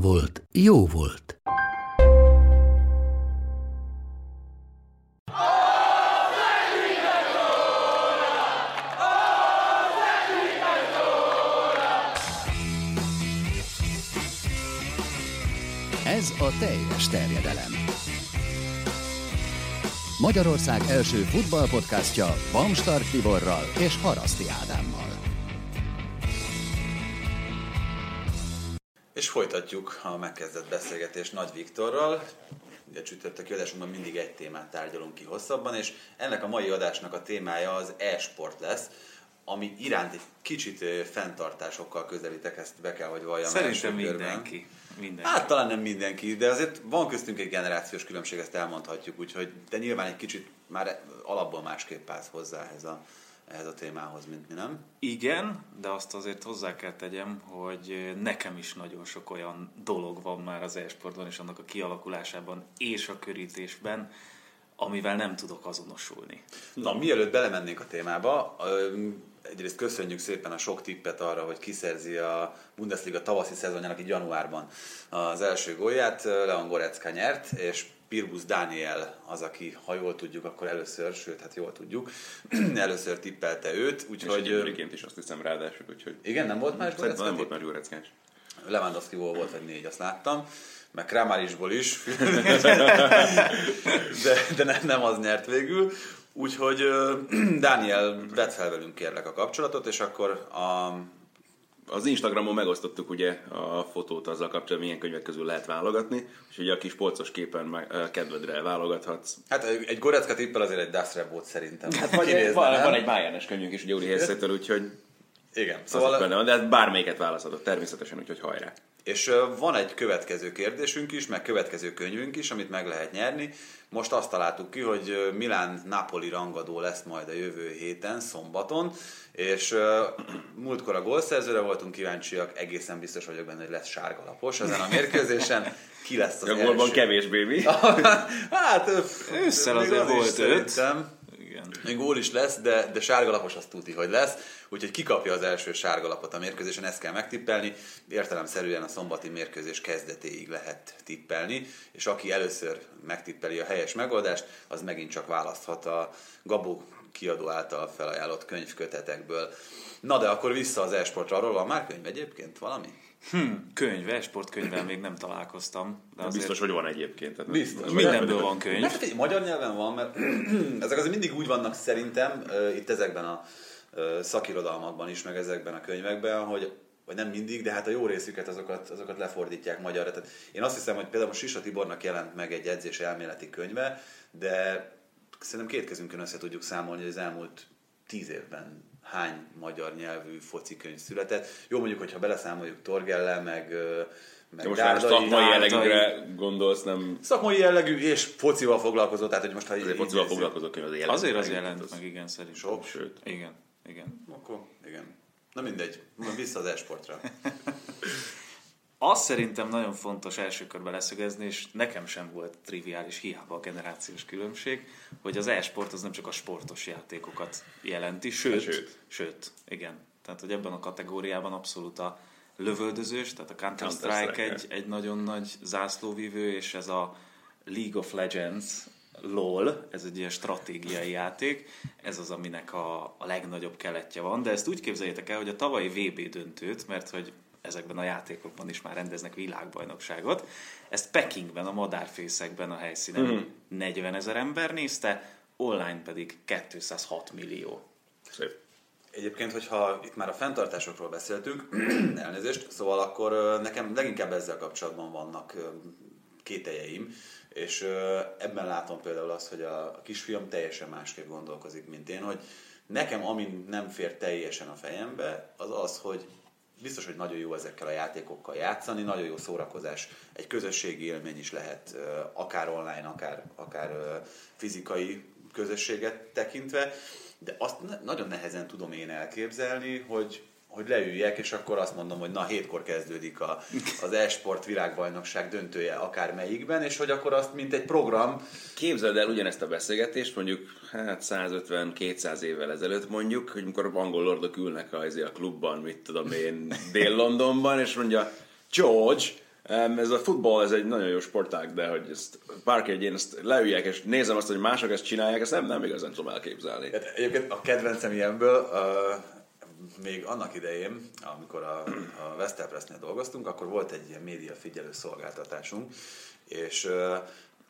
volt, jó volt. Ez a teljes terjedelem. Magyarország első futballpodcastja Bamstark Tiborral és Haraszti Ádámmal. És folytatjuk a megkezdett beszélgetést Nagy Viktorral. Ugye csütörtöki adásunkban mindig egy témát tárgyalunk ki hosszabban, és ennek a mai adásnak a témája az e-sport lesz, ami iránt egy kicsit fenntartásokkal közelítek, ezt be kell, hogy valljam. Szerintem mindenki. mindenki. Hát talán nem mindenki, de azért van köztünk egy generációs különbség, ezt elmondhatjuk, úgyhogy te nyilván egy kicsit már alapból másképp állsz hozzá ehhez a, ehhez a témához, mint mi, nem? Igen, de azt azért hozzá kell tegyem, hogy nekem is nagyon sok olyan dolog van már az e-sportban és annak a kialakulásában és a körítésben, amivel nem tudok azonosulni. Na, mielőtt belemennénk a témába, egyrészt köszönjük szépen a sok tippet arra, hogy kiszerzi a Bundesliga tavaszi szezonjának így januárban az első gólját. Leon Gorecka nyert, és Pirbus Dániel az, aki, ha jól tudjuk, akkor először, sőt, hát jól tudjuk, először tippelte őt, És úgyhogy... egyébként is azt hiszem ráadásul, úgyhogy... Igen, nem volt Szerintem Gorecka? nem volt már Jureckás. Lewandowski-ból volt vagy négy, azt láttam, meg Kramarisból is, de, de nem, nem az nyert végül. Úgyhogy Dániel, vett fel velünk kérlek a kapcsolatot, és akkor a, Az Instagramon megosztottuk ugye a fotót azzal kapcsolatban, milyen könyvek közül lehet válogatni, és ugye a kis polcos képen kedvedre válogathatsz. hát egy Gorecka tippel azért egy Das Rebot szerintem. Hát vagy Kinézne, van, nem? van egy Bayernes könyvünk is, ugye Uri Helyszétől, úgyhogy Igen, szóval szóval, benne van, de hát bármelyiket választhatod természetesen, úgyhogy hajrá. És van egy következő kérdésünk is, meg következő könyvünk is, amit meg lehet nyerni. Most azt találtuk ki, hogy Milán-Napoli rangadó lesz majd a jövő héten, szombaton, és múltkor a gólszerzőre voltunk kíváncsiak, egészen biztos vagyok benne, hogy lesz sárgalapos ezen a mérkőzésen. Ki lesz az A gólban első? kevésbé mi? hát, Ősszel azért az is volt öt. szerintem. Igen. Még gól is lesz, de, de sárgalapos azt tudni, hogy lesz. Úgyhogy kikapja az első sárgalapot a mérkőzésen, ezt kell megtippelni. Értelemszerűen a szombati mérkőzés kezdetéig lehet tippelni, és aki először megtippeli a helyes megoldást, az megint csak választhat a Gabó kiadó által felajánlott könyvkötetekből. Na de akkor vissza az e-sportra, arról van már könyv egyébként valami? Hm, könyv, e-sportkönyvvel még nem találkoztam. De azért Biztos, hogy van egyébként. Tehát Biztos. mindenből van könyv. Hát egy magyar nyelven van, mert ezek azért mindig úgy vannak szerintem itt ezekben a szakirodalmakban is, meg ezekben a könyvekben, hogy vagy nem mindig, de hát a jó részüket azokat, azokat lefordítják magyarra. Tehát én azt hiszem, hogy például most Sisa Tibornak jelent meg egy edzés elméleti könyve, de szerintem két kezünkön össze tudjuk számolni, hogy az elmúlt tíz évben hány magyar nyelvű focikönyv született. Jó mondjuk, hogyha beleszámoljuk Torgelle, meg, meg De most már szakmai Dárdai- jellegűre gondolsz, nem Szakmai jellegű és focival foglalkozó, tehát hogy most ha így azért focival foglalkozó könyv azért jelent. Azért az jelent az- meg, igen, szerintem. Sok? Sőt. Igen, igen. Akkor igen. Na mindegy, vissza az esportra. Azt szerintem nagyon fontos első körben leszögezni, és nekem sem volt triviális hiába a generációs különbség, hogy az e-sport az nem csak a sportos játékokat jelenti, sőt, Sőt. sőt, sőt igen. Tehát, hogy ebben a kategóriában abszolút a lövöldözős, tehát a Counter-Strike Counter-Strike, egy, egy nagyon nagy zászlóvivő, és ez a League of Legends, LOL, ez egy ilyen stratégiai játék, ez az, aminek a, a legnagyobb keletje van, de ezt úgy képzeljétek el, hogy a tavalyi VB döntőt, mert hogy ezekben a játékokban is már rendeznek világbajnokságot, ezt Pekingben, a madárfészekben a helyszínen Mhm. 40 ezer ember nézte, online pedig 206 millió. Szép. Egyébként, hogyha itt már a fenntartásokról beszéltünk, elnézést, szóval akkor nekem leginkább ezzel kapcsolatban vannak kételjeim, és ebben látom például azt, hogy a kisfiam teljesen másképp gondolkozik, mint én, hogy Nekem, ami nem fér teljesen a fejembe, az az, hogy biztos, hogy nagyon jó ezekkel a játékokkal játszani, nagyon jó szórakozás, egy közösségi élmény is lehet, akár online, akár, akár fizikai közösséget tekintve, de azt nagyon nehezen tudom én elképzelni, hogy hogy leüljek, és akkor azt mondom, hogy na, hétkor kezdődik a, az e-sport világbajnokság döntője akár melyikben, és hogy akkor azt, mint egy program, Képzeld el ugyanezt a beszélgetést, mondjuk hát 150-200 évvel ezelőtt mondjuk, hogy amikor angol lordok ülnek a, a klubban, mit tudom én, Dél-Londonban, és mondja, George, ez a futball, ez egy nagyon jó sportág, de hogy ezt bárki, hogy én ezt leüljek, és nézem azt, hogy mások ezt csinálják, ezt nem, nem igazán tudom elképzelni. Hát egyébként a kedvencem ilyenből, uh, még annak idején, amikor a, a Vestel Pressnél dolgoztunk, akkor volt egy ilyen média figyelő szolgáltatásunk, és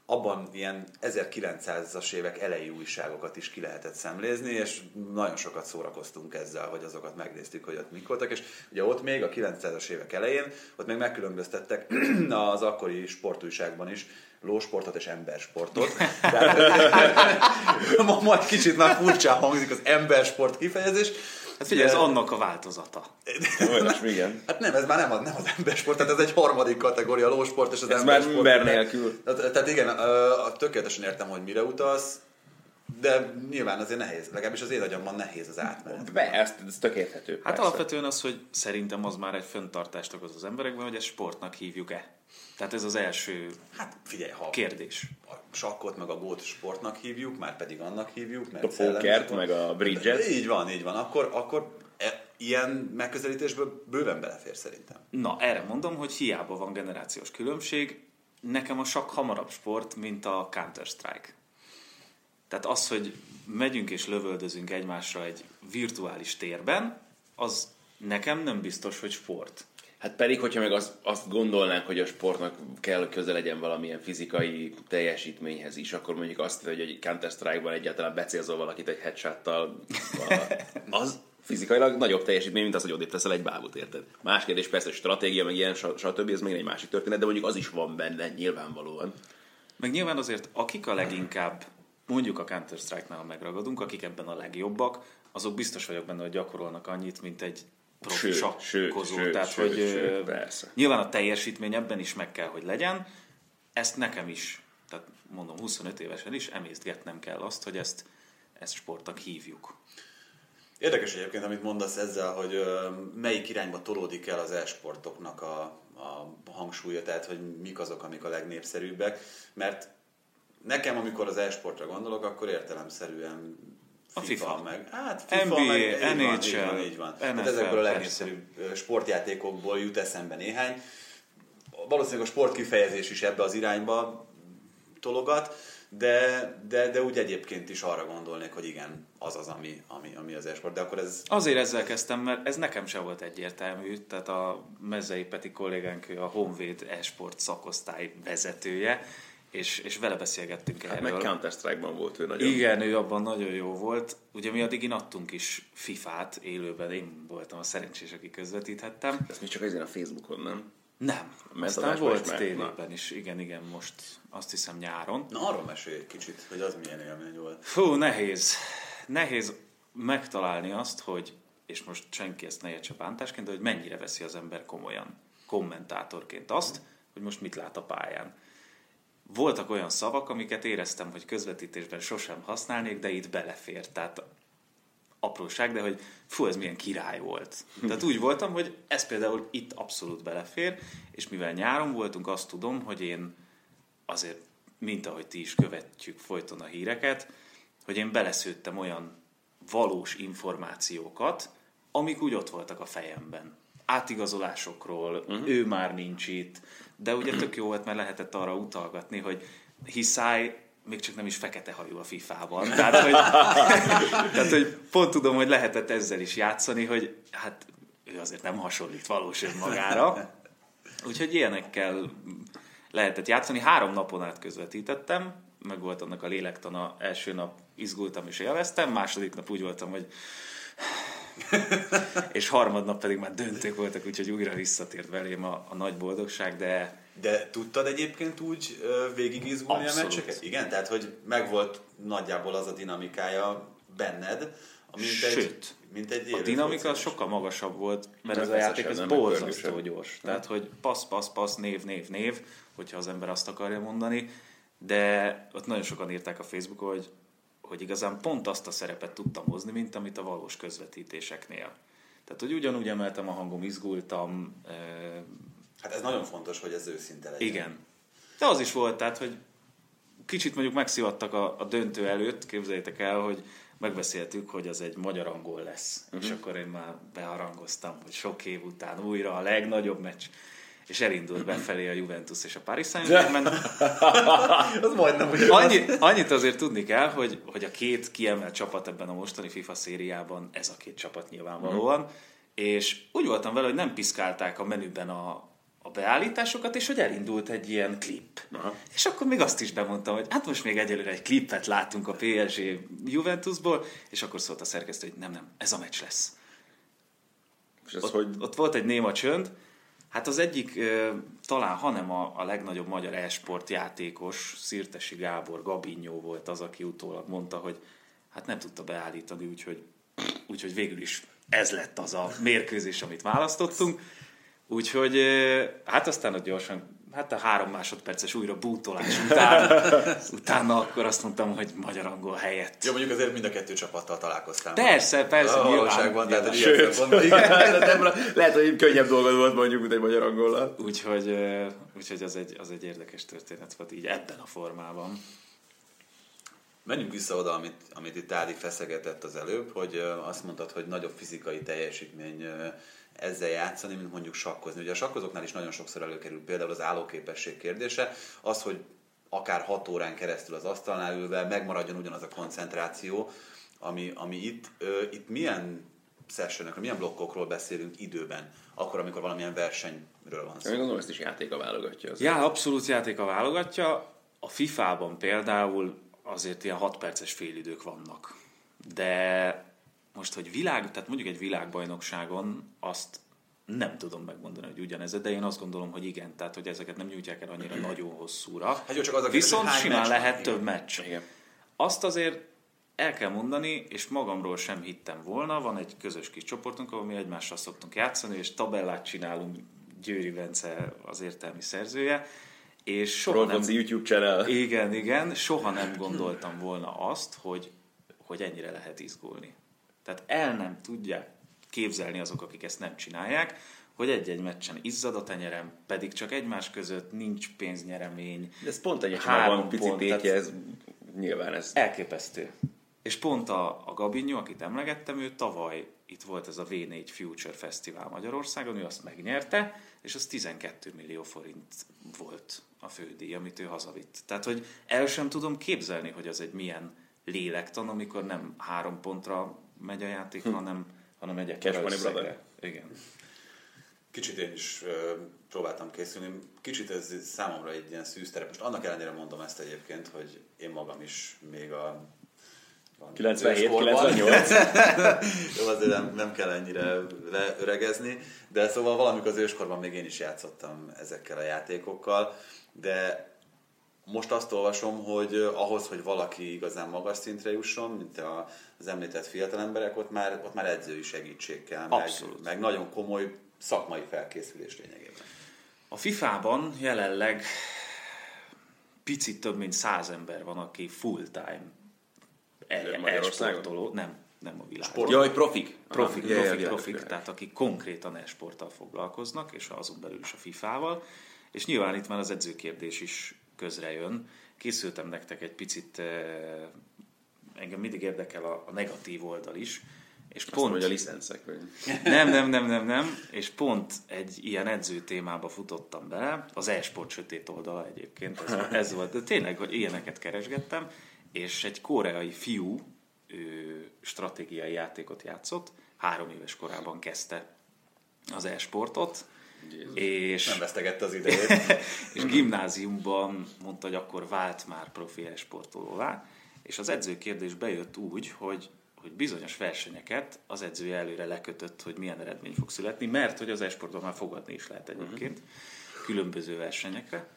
abban ilyen 1900-as évek elejé újságokat is ki lehetett szemlézni, és nagyon sokat szórakoztunk ezzel, hogy azokat megnéztük, hogy ott mik voltak, és ugye ott még a 900-as évek elején, ott még megkülönböztettek az akkori sportújságban is lósportot és embersportot. Tehát, ma- majd kicsit már furcsán hangzik az embersport kifejezés. Hát figyelj, ez De- annak a változata. Olyasmi, igen. Hát nem, ez már nem, a- nem az embersport, tehát ez egy harmadik kategória, a lósport és az Ez már embersport. ember nélkül. Tehát, tehát igen, tökéletesen értem, hogy mire utalsz, de nyilván azért nehéz, legalábbis az én agyamban nehéz az átmenet. Be, ez, ez tök érthető. Hát persze. alapvetően az, hogy szerintem az már egy föntartást okoz az emberekben, hogy ezt sportnak hívjuk-e. Tehát ez az első Hát figyelj, ha kérdés. a sakkot meg a gót sportnak hívjuk, már pedig annak hívjuk, mert A pókert, meg a bridget. Így van, így van. Akkor, akkor e, ilyen megközelítésből bőven belefér szerintem. Na, erre mondom, hogy hiába van generációs különbség, nekem a sakk hamarabb sport, mint a Counter-Strike. Tehát az, hogy megyünk és lövöldözünk egymásra egy virtuális térben, az nekem nem biztos, hogy sport. Hát pedig, hogyha meg azt, azt gondolnánk, hogy a sportnak kell, hogy közel legyen valamilyen fizikai teljesítményhez is, akkor mondjuk azt, hogy egy Counter-Strike-ban egyáltalán becélzol valakit egy headshottal, az fizikailag nagyobb teljesítmény, mint az, hogy odébb teszel egy bábút, érted? Más kérdés persze, hogy stratégia, meg ilyen, st- stb. ez még egy másik történet, de mondjuk az is van benne, nyilvánvalóan. Meg nyilván azért, akik a leginkább, mondjuk a Counter-Strike-nál megragadunk, akik ebben a legjobbak, azok biztos vagyok benne, hogy gyakorolnak annyit, mint egy profi sakkozó. sőt, Tehát, sőt, hogy sőt, persze. nyilván a teljesítmény ebben is meg kell, hogy legyen. Ezt nekem is, tehát mondom, 25 évesen is emésztgetnem kell azt, hogy ezt, ezt sportnak hívjuk. Érdekes egyébként, amit mondasz ezzel, hogy melyik irányba tolódik el az e-sportoknak a, a hangsúlya, tehát hogy mik azok, amik a legnépszerűbbek, mert nekem, amikor az e-sportra gondolok, akkor értelemszerűen A FIFA. meg. Hát FIFA NBA, meg, így van, így NHL, van, így van. NFL, Hát ezekből a legnépszerűbb sportjátékokból jut eszembe néhány. Valószínűleg a sportkifejezés is ebbe az irányba tologat, de, de, de úgy egyébként is arra gondolnék, hogy igen, az az, ami, ami, ami az e-sport. De akkor ez Azért ezzel kezdtem, mert ez nekem sem volt egyértelmű, tehát a Mezei Peti kollégánk, ő a Honvéd e-sport szakosztály vezetője, és, és vele beszélgettünk Hát erről. meg Counter-Strike-ban volt ő nagyon. Igen, ő abban nagyon jó volt. Ugye mi addig adtunk is FIFA-t élőben, én voltam a szerencsés, aki közvetíthettem. Ez még csak azért a Facebookon, nem? Nem, Mert aztán volt tévében is, igen, igen, most azt hiszem nyáron. Na, arról mesélj egy kicsit, hogy az milyen élmény volt. Fú, nehéz. Nehéz megtalálni azt, hogy, és most senki ezt ne értse bántásként, de hogy mennyire veszi az ember komolyan kommentátorként azt, hogy most mit lát a pályán. Voltak olyan szavak, amiket éreztem, hogy közvetítésben sosem használnék, de itt belefér. Tehát apróság, de hogy fú, ez milyen király volt. Tehát úgy voltam, hogy ez például itt abszolút belefér, és mivel nyáron voltunk, azt tudom, hogy én azért, mint ahogy ti is követjük folyton a híreket, hogy én beleszőttem olyan valós információkat, amik úgy ott voltak a fejemben. Átigazolásokról, uh-huh. ő már nincs itt, de ugye tök jó volt, mert lehetett arra utalgatni, hogy Hiszály még csak nem is fekete hajú a FIFA-ban. Tehát hogy, tehát, hogy pont tudom, hogy lehetett ezzel is játszani, hogy hát ő azért nem hasonlít valós önmagára. Úgyhogy ilyenekkel lehetett játszani. Három napon át közvetítettem, meg volt annak a lélektana. Első nap izgultam és élveztem, második nap úgy voltam, hogy és harmadnap pedig már döntők voltak, úgyhogy újra visszatért velém a, a nagy boldogság, de De tudtad egyébként úgy végigizgulni a meccseket? Igen, tehát hogy megvolt nagyjából az a dinamikája benned, Mint egy, Sőt, mint egy a dinamika az sokkal magasabb volt, mert ez a játék ez borzasztó gyors. Tehát, hogy passz, passz, passz, név, név, név, hogyha az ember azt akarja mondani, de ott nagyon sokan írták a Facebookon, hogy, hogy igazán pont azt a szerepet tudtam hozni, mint amit a valós közvetítéseknél. Tehát, hogy ugyanúgy emeltem a hangom, izgultam, Hát ez nagyon fontos, hogy ez őszinte legyen. igen. De az is volt, tehát, hogy kicsit mondjuk megszivattak a, a döntő előtt, képzeljétek el, hogy megbeszéltük, hogy az egy magyar-angol lesz. Uh-huh. És akkor én már beharangoztam, hogy sok év után újra a legnagyobb meccs. És elindult befelé a Juventus és a Paris Saint-Germain. Az majdnem, hogy Annyi, annyit azért tudni kell, hogy, hogy a két kiemelt csapat ebben a mostani FIFA szériában, ez a két csapat nyilvánvalóan, és úgy voltam vele, hogy nem piszkálták a menüben a, a beállításokat, és hogy elindult egy ilyen klip. Aha. És akkor még azt is bemondtam, hogy hát most még egyelőre egy klippet látunk a PSG Juventusból, és akkor szólt a szerkesztő, hogy nem, nem, ez a meccs lesz. És ez Ott, hogy... ott volt egy néma csönd. Hát az egyik, talán hanem a, a legnagyobb magyar e-sport játékos, Szirtesi Gábor, Gabinyó volt az, aki utólag mondta, hogy hát nem tudta beállítani, úgyhogy, úgyhogy végül is ez lett az a mérkőzés, amit választottunk. Úgyhogy hát aztán ott gyorsan, hát a három másodperces újra bútolás után, utána akkor azt mondtam, hogy magyar-angol helyett. Jó, mondjuk azért mind a kettő csapattal találkoztál. Persze, persze, A nyilván, valóságban, tehát egy ilyen szempontból, igen. Lehet, hogy könnyebb dolgod volt mondjuk, mint egy magyar angollal. Úgyhogy, úgyhogy az, egy, az egy érdekes történet volt így ebben a formában. Menjünk vissza oda, amit, amit itt Ádi feszegetett az előbb, hogy azt mondtad, hogy nagyobb fizikai teljesítmény ezzel játszani, mint mondjuk sakkozni. Ugye a sakkozóknál is nagyon sokszor előkerül például az állóképesség kérdése, az, hogy akár hat órán keresztül az asztalnál ülve megmaradjon ugyanaz a koncentráció, ami, ami itt, ö, itt milyen sessionekről, milyen blokkokról beszélünk időben, akkor, amikor valamilyen versenyről van Én szó. gondolom, ezt is játéka válogatja. Az Já, abszolút játék a válogatja. A FIFA-ban például azért ilyen 6 perces félidők vannak. De most, hogy világ, tehát mondjuk egy világbajnokságon azt nem tudom megmondani, hogy ugyanez, de én azt gondolom, hogy igen, tehát hogy ezeket nem nyújtják el annyira nagyon hosszúra. Hát jó, csak az a kérdés, Viszont hány simán van, lehet igen. több meccs. Igen. Azt azért el kell mondani, és magamról sem hittem volna, van egy közös kis csoportunk, ahol mi egymással szoktunk játszani, és tabellát csinálunk, Győri Bence az értelmi szerzője, és soha nem, Rolfonci YouTube channel. igen, igen, soha nem gondoltam volna azt, hogy, hogy ennyire lehet izgulni. Tehát el nem tudják képzelni azok, akik ezt nem csinálják, hogy egy-egy meccsen izzad a tenyerem, pedig csak egymás között nincs pénznyeremény. De ez pont egy Három pici pont, tétje, ez nyilván ez... Elképesztő. És pont a, a Gabinyó, akit emlegettem, ő tavaly itt volt ez a V4 Future Fesztivál Magyarországon, ő azt megnyerte, és az 12 millió forint volt a fődíj, amit ő hazavitt. Tehát, hogy el sem tudom képzelni, hogy az egy milyen lélektan, amikor nem három pontra megy a játék, hm. hanem, hanem egy ekkora összegre. Igen. Kicsit én is ö, próbáltam készülni. Kicsit ez számomra egy ilyen szűz terep. Most annak ellenére mondom ezt egyébként, hogy én magam is még a van 97, őskorban. 98. Jó, azért nem, nem kell ennyire leöregezni, de szóval valamikor az őskorban még én is játszottam ezekkel a játékokkal, de most azt olvasom, hogy ahhoz, hogy valaki igazán magas szintre jusson, mint a, az említett fiatal emberek, ott már, ott már edzői segítség kell, meg, Abszolút. meg nagyon komoly szakmai felkészülés lényegében. A FIFA-ban jelenleg picit több mint száz ember van, aki full-time e- e-sportoló. Nem, nem a világon. Sport- Jaj, profik. Profik, ja, profik, világos, profik, világos. tehát akik konkrétan e-sporttal foglalkoznak, és azon belül is a FIFA-val. És nyilván itt már az edzőkérdés is közre jön. Készültem nektek egy picit, eh, engem mindig érdekel a, a negatív oldal is, és Azt pont... mondja, a licencek. Vagy... Nem, nem, nem, nem, nem. És pont egy ilyen edző témába futottam bele, az e-sport sötét oldala egyébként, ez, ez volt, de tényleg, hogy ilyeneket keresgettem, és egy koreai fiú ő stratégiai játékot játszott, három éves korában kezdte az e-sportot, és Nem vesztegette az idejét. és gimnáziumban mondta, hogy akkor vált már profi sportolóvá, és az edzőkérdés bejött úgy, hogy, hogy bizonyos versenyeket az edzője előre lekötött, hogy milyen eredmény fog születni, mert hogy az esportban már fogadni is lehet egyébként különböző versenyekre,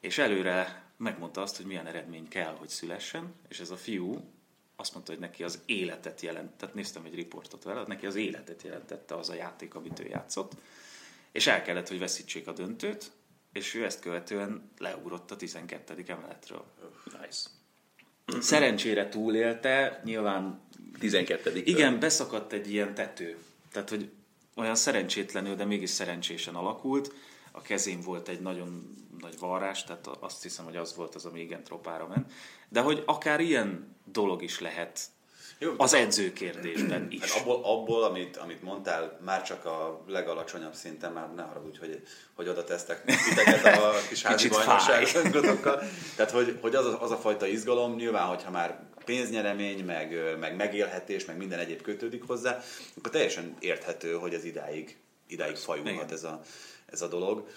és előre megmondta azt, hogy milyen eredmény kell, hogy szülessen, és ez a fiú azt mondta, hogy neki az életet jelent, tehát néztem egy riportot vele, neki az életet jelentette az a játék, amit ő játszott, és el kellett, hogy veszítsék a döntőt, és ő ezt követően leugrott a 12. emeletről. Nice. Szerencsére túlélte, nyilván 12. igen, beszakadt egy ilyen tető. Tehát, hogy olyan szerencsétlenül, de mégis szerencsésen alakult. A kezén volt egy nagyon nagy varrás, tehát azt hiszem, hogy az volt az, ami igen tropára ment. De hogy akár ilyen dolog is lehet Jó, az edző kérdésben is. Hát abból, abból amit, amit mondtál, már csak a legalacsonyabb szinten, már ne haragudj, hogy, hogy oda tesztek titeket a kis házi Kicsit bajnokságotokkal. Tehát, hogy, hogy az, a, az a fajta izgalom, nyilván, hogyha már pénznyeremény, meg, meg megélhetés, meg minden egyéb kötődik hozzá, akkor teljesen érthető, hogy ez idáig, idáig fajulhat ez a, ez a dolog.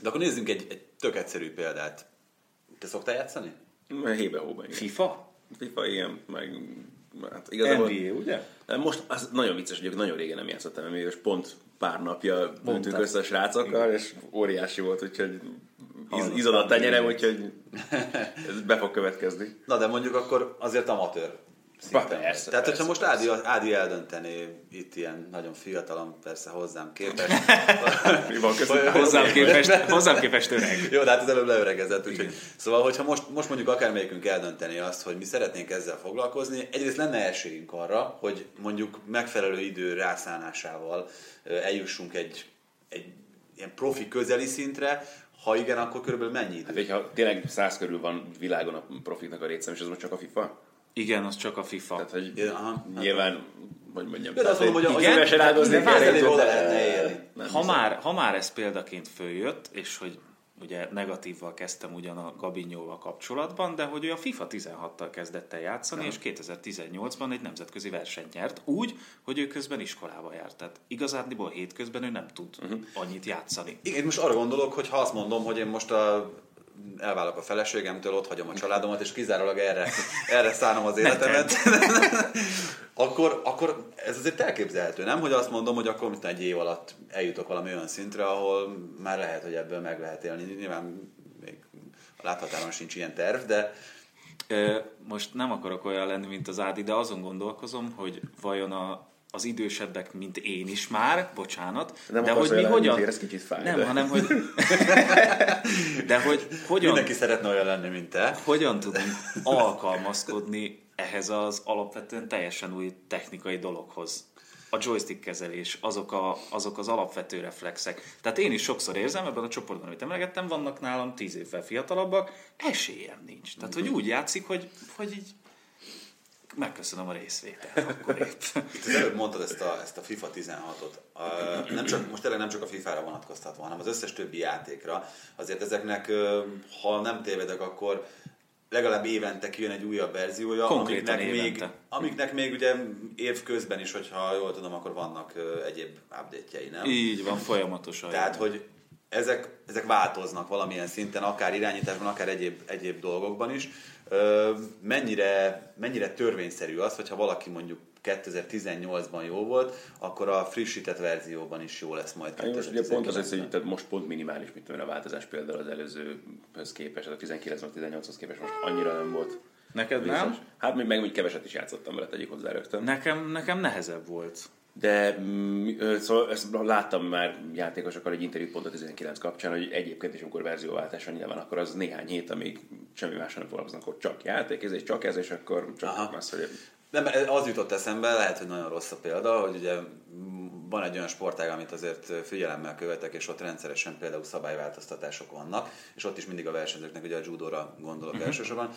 De akkor nézzünk egy, egy tök egyszerű példát. Te szoktál játszani? Hébe-hóban. FIFA? FIFA, igen, meg hát igazából... NBA, ugye? Most az nagyon vicces, hogy nagyon régen nem játszottam, mert és pont pár napja ültünk össze a srácokkal, és óriási volt, úgyhogy iz, izad a tenyerem, úgyhogy ez be fog következni. Na de mondjuk akkor azért amatőr szinten. Persze, vagy. Tehát, hogyha persze, most Ádi, Ádi eldöntené itt ilyen nagyon fiatalon, persze hozzám képest. Mi van köztünk? Hozzám képest, hozzám képest öreg. Jó, de hát az előbb leöregezett, úgyhogy. Szóval, hogyha most, most mondjuk akármelyikünk eldönteni azt, hogy mi szeretnénk ezzel foglalkozni, egyrészt lenne esélyünk arra, hogy mondjuk megfelelő idő rászánásával eljussunk egy, egy ilyen profi közeli szintre, ha igen, akkor körülbelül mennyi idő? Hát, hogyha tényleg száz körül van világon a profiknak a részem, és az most csak a FIFA? Igen, az csak a FIFA. Tehát, hogy Ja, aha. nyilván, hogy mondjam, Ja, de azt mondom, hogy a- igen, szívesen áldozni éve oda lehetne élni. ha, hiszem. már, ha már ez példaként följött, és hogy ugye negatívval kezdtem ugyan a Gabinyóval kapcsolatban, de hogy ő a FIFA 16-tal kezdett el játszani, és 2018-ban egy nemzetközi versenyt nyert, úgy, hogy ő közben iskolába járt. Tehát igazándiból hétközben ő nem tud uh-huh. annyit játszani. Igen, most arra gondolok, hogy ha azt mondom, hogy én most a elválok a feleségemtől, ott hagyom a családomat, és kizárólag erre, erre szánom az életemet, akkor, akkor ez azért elképzelhető, nem? Hogy azt mondom, hogy akkor mint egy év alatt eljutok valami olyan szintre, ahol már lehet, hogy ebből meg lehet élni. Nyilván még láthatáron sincs ilyen terv, de Most nem akarok olyan lenni, mint az Ádi, de azon gondolkozom, hogy vajon a, az idősebbek, mint én is már, bocsánat, Nem de hogy mi hogyan... ez kicsit fáj, nem, de- hanem hogy... de hogy hogyan, mindenki szeretne olyan lenni, mint te. hogyan tudunk alkalmazkodni ehhez az alapvetően teljesen új technikai dologhoz. A joystick kezelés, azok, a, azok az alapvető reflexek. Tehát én is sokszor érzem, ebben a csoportban, amit emlegettem, vannak nálam tíz évvel fiatalabbak, esélyem nincs. Tehát, hogy úgy játszik, hogy, hogy így megköszönöm a részvételt. Akkor. Itt az előbb mondtad ezt a, ezt a FIFA 16-ot. Uh, nem csak, most tényleg nem csak a FIFA-ra vonatkoztatva, hanem az összes többi játékra. Azért ezeknek, ha nem tévedek, akkor legalább évente kijön egy újabb verziója, Konkrétan amiknek még, amiknek még ugye év közben is, hogyha jól tudom, akkor vannak egyéb update-jei, nem? Így van, folyamatosan. Tehát, hogy ezek, ezek változnak valamilyen szinten, akár irányításban, akár egyéb, egyéb dolgokban is. Mennyire, mennyire törvényszerű az, hogyha valaki mondjuk 2018-ban jó volt, akkor a frissített verzióban is jó lesz majd. Hát most ugye pont az, 2019-ben. hogy tehát most pont minimális, mit tudom a változás például az előzőhöz képest, tehát a 19-18-hoz képest most annyira nem volt. Neked nem? Biztos. Hát még meg úgy keveset is játszottam vele, tegyük hozzá rögtön. Nekem, nekem nehezebb volt. De mm, szóval ezt láttam már játékosokkal egy interjút pont a 19 kapcsán, hogy egyébként is, amikor verzióváltás van nyilván, akkor az néhány hét, amíg semmi mással nem foglalkoznak, akkor csak játék, ez és csak ez, és akkor csak Aha. az, hogy Nem, az jutott eszembe, lehet, hogy nagyon rossz a példa, hogy ugye van egy olyan sportág, amit azért figyelemmel követek, és ott rendszeresen például szabályváltoztatások vannak, és ott is mindig a versenyzőknek, ugye a judóra gondolok uh-huh. elsősorban,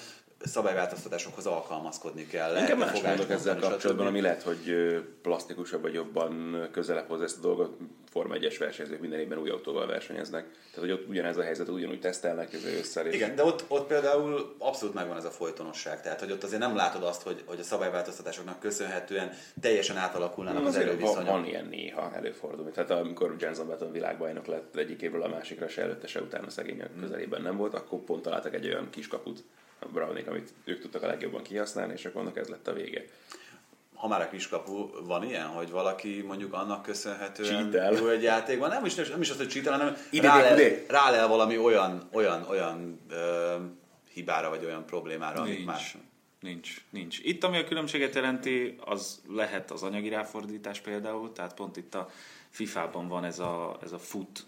szabályváltoztatásokhoz alkalmazkodni kell. Inkább más mondok ezzel kapcsolatban, ami lehet, hogy plastikusabb, vagy jobban közelebb hoz ezt a dolgot. Forma 1-es versenyzők minden évben új autóval versenyeznek. Tehát, hogy ott ugyanez a helyzet, ugyanúgy tesztelnek ez ősszel. És Igen, de ott, ott például abszolút megvan ez a folytonosság. Tehát, hogy ott azért nem látod azt, hogy, hogy a szabályváltoztatásoknak köszönhetően teljesen átalakulnának az azért van, erőviszonyok. van, ilyen néha előfordul. Tehát amikor Jenson Button világbajnok lett egyik évről a másikra, se előtte, se utána szegény a közelében nem volt, akkor pont találtak egy olyan kiskaput, a Brownék, amit ők tudtak a legjobban kihasználni, és akkor annak ez lett a vége. Ha már a kiskapu, van ilyen, hogy valaki mondjuk annak köszönhetően Cheatel. jó egy játékban, nem is, nem is az, hogy cheatel, hanem Ide, rálel, rálel valami olyan, olyan, olyan ö, hibára, vagy olyan problémára, amit Nincs. más. nincs, nincs. Itt, ami a különbséget jelenti, az lehet az anyagi ráfordítás például, tehát pont itt a FIFA-ban van ez a, ez a foot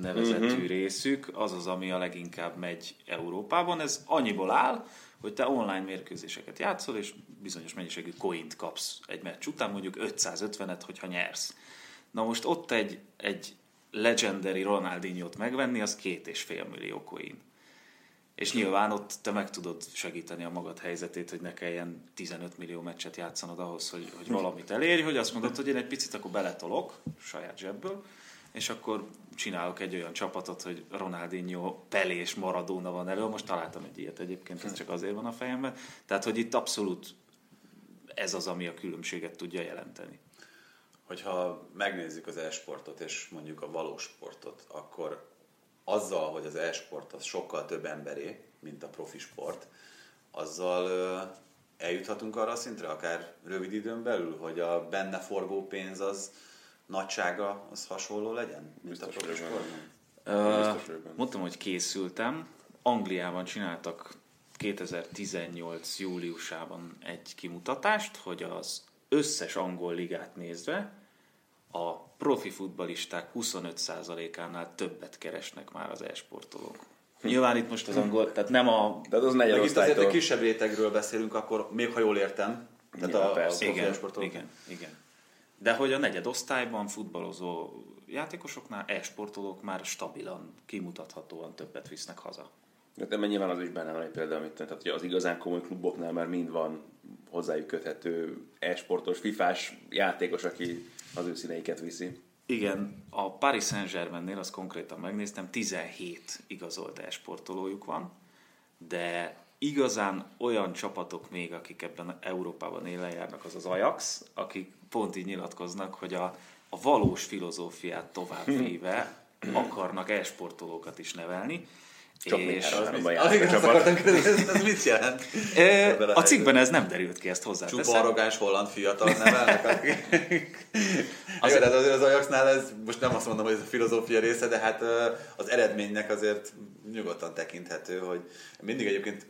nevezetű uh-huh. részük, az az, ami a leginkább megy Európában. Ez annyiból áll, hogy te online mérkőzéseket játszol, és bizonyos mennyiségű coint kapsz egy meccs után, mondjuk 550-et, hogyha nyersz. Na most ott egy, egy legendary Ronaldinho-t megvenni, az két és fél millió coin. És nyilván ott te meg tudod segíteni a magad helyzetét, hogy ne kelljen 15 millió meccset játszanod ahhoz, hogy, hogy valamit elérj, hogy azt mondod, hogy én egy picit akkor beletolok saját zsebből, és akkor csinálok egy olyan csapatot, hogy Ronaldinho, Pelé és Maradona van elő. Most találtam egy ilyet egyébként, ez csak azért van a fejemben. Tehát, hogy itt abszolút ez az, ami a különbséget tudja jelenteni. Hogyha megnézzük az e-sportot és mondjuk a valós sportot, akkor azzal, hogy az e-sport az sokkal több emberé, mint a profi sport, azzal eljuthatunk arra a szintre, akár rövid időn belül, hogy a benne forgó pénz az nagysága az hasonló legyen, mint a profi sportban? Uh, mondtam, hogy készültem. Angliában csináltak 2018. júliusában egy kimutatást, hogy az összes angol ligát nézve a profi futbalisták 25%-ánál többet keresnek már az e-sportolók. Nyilván itt most az angol, tehát nem a... De az Meg itt azért egy kisebb rétegről beszélünk, akkor még ha jól értem. Tehát Ja, a, persze, a igen, igen, igen. De hogy a negyed osztályban futballozó játékosoknál e-sportolók már stabilan, kimutathatóan többet visznek haza. De ebben nyilván az is benne van egy példa, amit tehát hogy az igazán komoly kluboknál már mind van hozzájuk köthető e-sportos, fifás játékos, aki az ő színeiket viszi. Igen, a Paris Saint-Germainnél, azt konkrétan megnéztem, 17 igazolt e-sportolójuk van, de igazán olyan csapatok még, akik ebben Európában élen járnak, az az Ajax, akik pont így nyilatkoznak, hogy a, a valós filozófiát továbbvéve akarnak e-sportolókat is nevelni. Csak és Az a mit- játék igen, azt csapat. akartam kérdezni, ez, mit jelent? e, a cikkben ez nem derült ki, ezt Csupa hozzáteszem. arrogáns holland fiatal nevelnek, akik... Azért, tehát azért az Ajaxnál ez, most nem azt mondom, hogy ez a filozófia része, de hát az eredménynek azért nyugodtan tekinthető, hogy mindig egyébként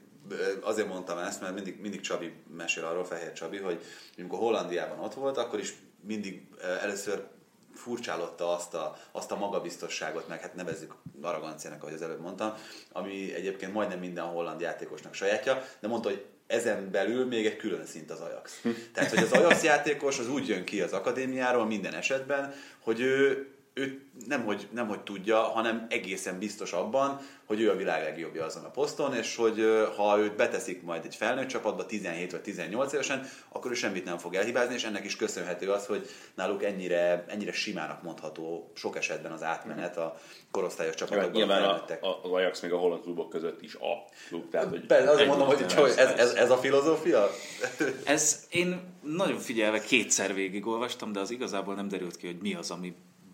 azért mondtam ezt, mert mindig, mindig Csabi mesél arról, Fehér Csabi, hogy amikor Hollandiában ott volt, akkor is mindig először furcsálotta azt a, azt a magabiztosságot, meg hát nevezzük arroganciának, ahogy az előbb mondtam, ami egyébként majdnem minden holland játékosnak sajátja, de mondta, hogy ezen belül még egy külön szint az Ajax. Tehát, hogy az Ajax játékos az úgy jön ki az akadémiáról minden esetben, hogy ő, ő nem, hogy, nem hogy tudja, hanem egészen biztos abban, hogy ő a világ legjobbja azon a poszton, és hogy ha őt beteszik majd egy felnőtt csapatba 17 vagy 18 évesen, akkor ő semmit nem fog elhibázni, és ennek is köszönhető az, hogy náluk ennyire, ennyire simának mondható sok esetben az átmenet a korosztályos csapatokban. Nyilván a, a, az Ajax még a holland klubok között is a klub. Tehát, hogy Persze, azért egy- mondom, hogy, hogy ez, ez, ez a filozófia? Ez én nagyon figyelve kétszer végigolvastam, de az igazából nem derült ki, hogy mi az,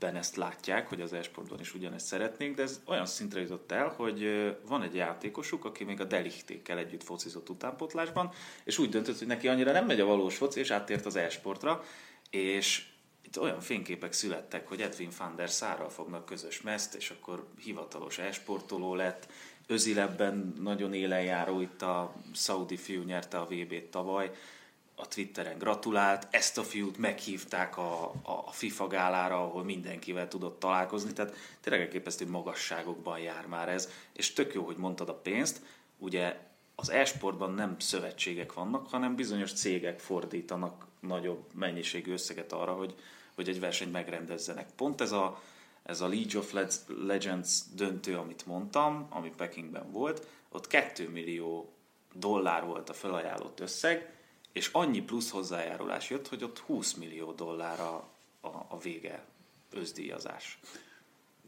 amiben ezt látják, hogy az esportban is ugyanezt szeretnék, de ez olyan szintre jutott el, hogy van egy játékosuk, aki még a Delichtékkel együtt focizott utánpótlásban, és úgy döntött, hogy neki annyira nem megy a valós foci, és áttért az esportra, és itt olyan fényképek születtek, hogy Edwin van der Szárral fognak közös meszt, és akkor hivatalos esportoló lett. Özilebben nagyon élen járó, itt a Saudi fiú nyerte a VB-t tavaly, a Twitteren gratulált, ezt a fiút meghívták a, a, FIFA gálára, ahol mindenkivel tudott találkozni, tehát tényleg elképesztő magasságokban jár már ez, és tök jó, hogy mondtad a pénzt, ugye az e-sportban nem szövetségek vannak, hanem bizonyos cégek fordítanak nagyobb mennyiségű összeget arra, hogy, hogy egy versenyt megrendezzenek. Pont ez a, ez a League of Legends döntő, amit mondtam, ami Pekingben volt, ott 2 millió dollár volt a felajánlott összeg, és annyi plusz hozzájárulás jött, hogy ott 20 millió dollár a, a, a vége özdíjazás.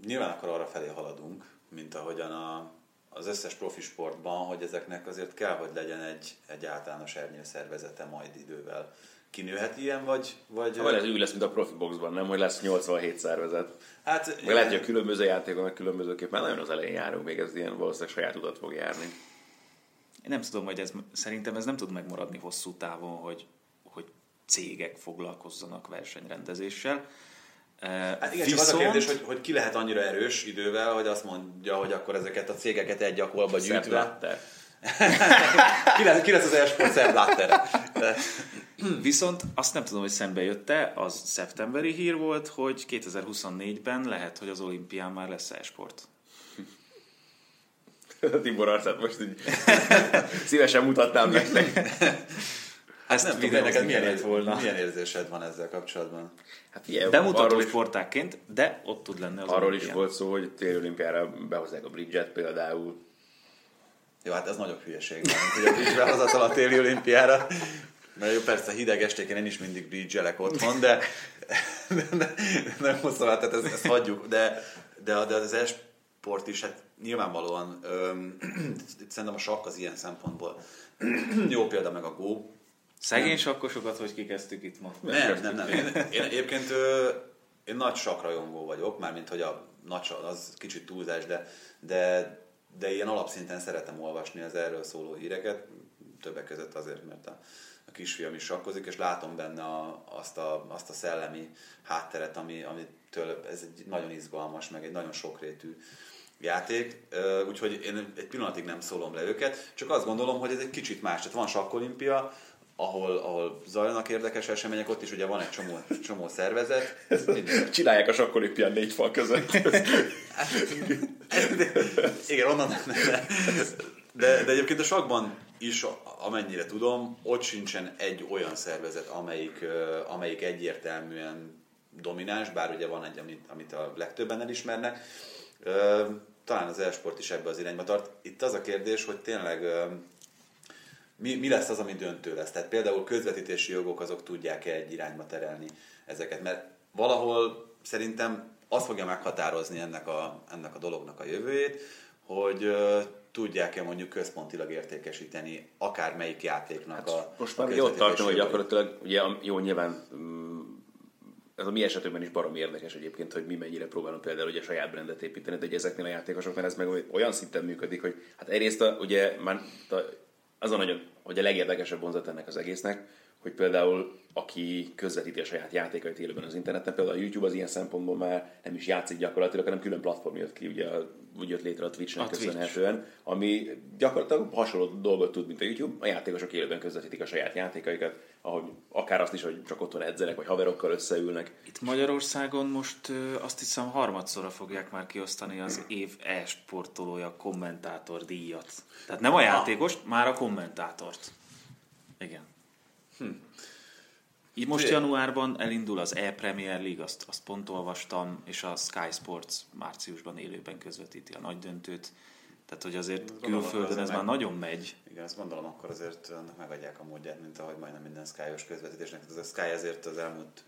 Nyilván akkor arra felé haladunk, mint ahogyan a, az összes profi sportban, hogy ezeknek azért kell, hogy legyen egy, egy általános szervezete majd idővel. Kinőhet ilyen, vagy... vagy Vagy ez úgy lesz, mint a profi boxban, nem, hogy lesz 87 szervezet. hát, Meg lehet, hogy a különböző játékoknak különbözőképp, már nagyon az elején járunk, még ez ilyen valószínűleg saját utat fog járni. Én nem tudom, hogy ez, szerintem ez nem tud megmaradni hosszú távon, hogy, hogy cégek foglalkozzanak versenyrendezéssel. Hát igen, csak az a kérdés, hogy, hogy ki lehet annyira erős idővel, hogy azt mondja, hogy akkor ezeket a cégeket egy gyakolba Szebb gyűjtve. ki, lesz, ki lesz az esport Viszont azt nem tudom, hogy szembe jött-e, az szeptemberi hír volt, hogy 2024-ben lehet, hogy az olimpián már lesz e-sport. Tibor arcát most így szívesen mutatnám nektek. Ezt Nem tudom, neked milyen, kellett ér- volna. milyen érzésed van ezzel kapcsolatban? Hát ilyen, Bemutató arról is, sportákként, de ott tud lenni az arról is olimpián. volt szó, hogy téli olimpiára behozzák a bridget például. Jó, hát ez nagyobb hülyeség, mint hogy a bridge behozatal a téli olimpiára. Mert jó, persze hideg estéken én is mindig bridge otthon, de, de, de nem hoztam át, tehát ezt, ezt hagyjuk. De, de, de az esport is, hát nyilvánvalóan öm, szerintem a sakk az ilyen szempontból jó példa meg a Go. Szegény sakkosokat, hogy kikezdtük itt ma. Nem, nem, nem. Én, én egyébként ö, én nagy sakrajongó vagyok, mármint hogy a nagy sak, az kicsit túlzás, de, de, de ilyen alapszinten szeretem olvasni az erről szóló híreket, többek között azért, mert a, a kisfiam is sakkozik, és látom benne a, azt, a, azt a szellemi hátteret, ami, amitől ez egy nagyon izgalmas, meg egy nagyon sokrétű játék, úgyhogy én egy pillanatig nem szólom le őket, csak azt gondolom, hogy ez egy kicsit más. Tehát van sakkolimpia, ahol, ahol zajlanak érdekes események, ott is ugye van egy csomó, csomó szervezet. Minden- Csinálják a sakkolimpián négy fal között. Igen, onnan nem, nem. De, de egyébként a sakban is, amennyire tudom, ott sincsen egy olyan szervezet, amelyik, amelyik egyértelműen domináns, bár ugye van egy, amit, amit a legtöbben elismernek. Talán az e-sport is ebbe az irányba tart. Itt az a kérdés, hogy tényleg mi, mi lesz az, ami döntő lesz? Tehát például közvetítési jogok azok tudják-e egy irányba terelni ezeket? Mert valahol szerintem az fogja meghatározni ennek a, ennek a dolognak a jövőjét, hogy tudják-e mondjuk központilag értékesíteni akár melyik játéknak a Hát Most a már ugye ott tartom, hogy gyakorlatilag, ugye a- jó, nyilván mm, ez a mi esetünkben is barom érdekes egyébként, hogy mi mennyire próbálunk például ugye saját brandet építeni, de ugye ezeknél a játékosoknál ez meg olyan szinten működik, hogy hát egyrészt a, ugye már a, az a nagyon, hogy a legérdekesebb vonzat ennek az egésznek, hogy például aki közvetíti a saját játékait élőben az interneten, például a YouTube az ilyen szempontból már nem is játszik gyakorlatilag, hanem külön platform jött ki, ugye úgy jött létre a Twitchnek A Twitch. köszönhetően, ami gyakorlatilag hasonló dolgot tud, mint a YouTube. A játékosok élőben közvetítik a saját játékaikat, ahogy akár azt is, hogy csak otthon edzenek, vagy haverokkal összeülnek. Itt Magyarországon most azt hiszem harmadszorra fogják már kiosztani az év e-sportolója kommentátor díjat. Tehát nem a játékost, már a kommentátort. Igen. Így most januárban elindul az e-Premier League, azt, azt pont olvastam, és a Sky Sports márciusban élőben közvetíti a nagy döntőt. Tehát, hogy azért Gondolom, külföldön ez meg- már nagyon megy. Igen, azt gondolom, akkor azért annak megadják a módját, mint ahogy majdnem minden Sky-os közvetítésnek. Ez a Sky azért az elmúlt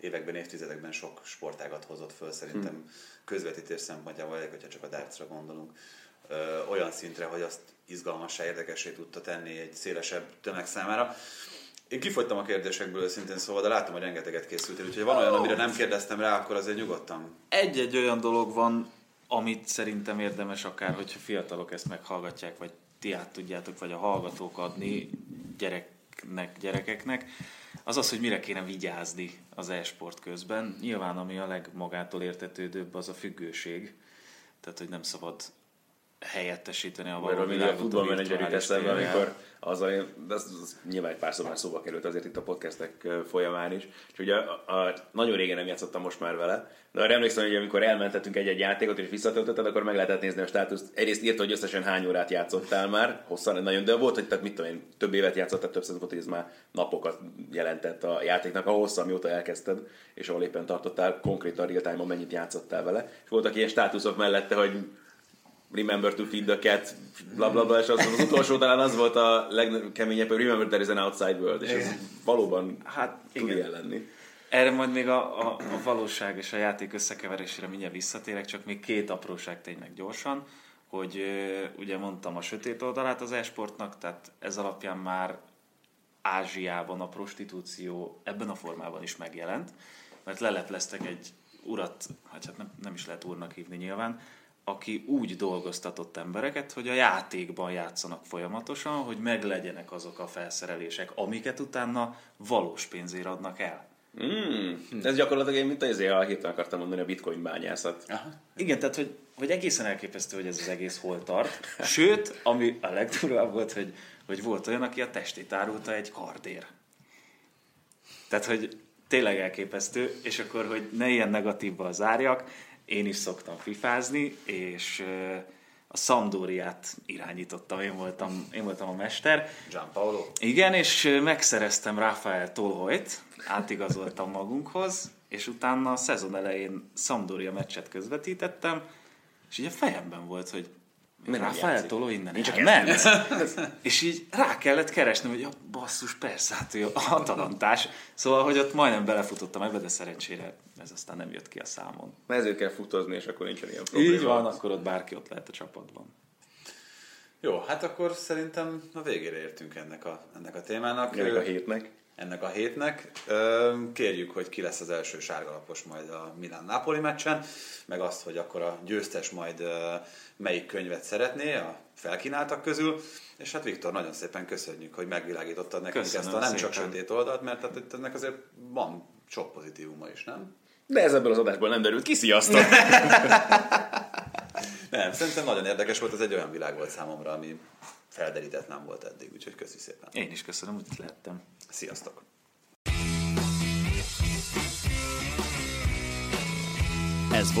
években, évtizedekben sok sportágat hozott föl, szerintem Hm. közvetítés szempontjából, hogyha csak a dartsra gondolunk, ö, olyan szintre, hogy azt izgalmassá, érdekessé tudta tenni egy szélesebb tömeg számára. Én kifogytam a kérdésekből őszintén szóval, de látom, hogy rengeteget készültél, úgyhogy van olyan, amire nem kérdeztem rá, akkor azért nyugodtan. Egy-egy olyan dolog van, amit szerintem érdemes akár, hogyha fiatalok ezt meghallgatják, vagy ti át tudjátok, vagy a hallgatók adni gyereknek, gyerekeknek, az az, hogy mire kéne vigyázni az e-sport közben. Nyilván, ami a legmagától értetődőbb, az a függőség. Tehát, hogy nem szabad helyettesíteni a való mindig a világot futballmenedzser jut eszembe, amikor az, a, de az, az nyilván egy pár már szóba került azért itt a podcastek folyamán is. És ugye a, a, nagyon régen nem játszottam most már vele, de arra emlékszem, hogy amikor elmentettünk egy-egy játékot és visszatöltötted, akkor meg lehetett nézni a státuszt. Egyrészt írta, hogy összesen hány órát játszottál már, hosszan, nagyon, de volt, hogy tehát mit tudom én, több évet játszottál, több volt, hogy ez már napokat jelentett a játéknak, a hossza, mióta elkezdted, és ahol éppen tartottál, konkrétan real time mennyit játszottál vele. És voltak ilyen státuszok mellette, hogy Remember to feed the cat, bla bla bla, és az, az utolsó talán az volt a legkeményebb, hogy Remember there is an outside world, és ez valóban Hát tud ilyen lenni. Erre majd még a, a, a valóság és a játék összekeverésére mindjárt visszatérek, csak még két apróság tényleg gyorsan, hogy ugye mondtam a sötét oldalát az e-sportnak, tehát ez alapján már Ázsiában a prostitúció ebben a formában is megjelent, mert lelepleztek egy urat, hát hát nem, nem is lehet úrnak hívni nyilván, aki úgy dolgoztatott embereket, hogy a játékban játszanak folyamatosan, hogy meglegyenek azok a felszerelések, amiket utána valós pénzért adnak el. Mm, ez gyakorlatilag én, mint az a héten akartam mondani, a bitcoin bányászat. Aha. Igen, tehát hogy, hogy egészen elképesztő, hogy ez az egész hol tart. Sőt, ami a legdurvább volt, hogy, hogy volt olyan, aki a testét árulta egy kardér. Tehát, hogy tényleg elképesztő, és akkor, hogy ne ilyen negatívba zárjak, én is szoktam fifázni, és a Sampdoriát irányítottam, én voltam, én voltam a mester. Gianpaolo. Igen, és megszereztem Rafael Tolhoyt, átigazoltam magunkhoz, és utána a szezon elején Sampdoria meccset közvetítettem, és így a fejemben volt, hogy nem Rafael játszik. Toló innen Nincs csak elment. és így rá kellett keresnem, hogy ja, basszus, persze, hát ő a Atalantás. Szóval, hogy ott majdnem belefutottam ebbe, de szerencsére ez aztán nem jött ki a számon. Ezért kell futozni, és akkor nincsen ilyen probléma. Így van, akkor ott bárki ott lehet a csapatban. Jó, hát akkor szerintem a végére értünk ennek a, ennek a témának. Ennek a hétnek. ennek a hétnek. Kérjük, hogy ki lesz az első sárgalapos majd a Milán-Napoli meccsen, meg azt, hogy akkor a győztes majd melyik könyvet szeretné a felkínáltak közül. És hát Viktor, nagyon szépen köszönjük, hogy megvilágítottad nekünk Köszönöm ezt a nem csak szépen. sötét oldalt, mert hát itt ennek azért van sok pozitívuma is, nem? De ez ebből az adásból nem derült ki, sziasztok! Nem, szerintem nagyon érdekes volt, ez egy olyan világ volt számomra, ami felderítetlen volt eddig, úgyhogy köszi szépen. Én is köszönöm, hogy itt lettem. Sziasztok!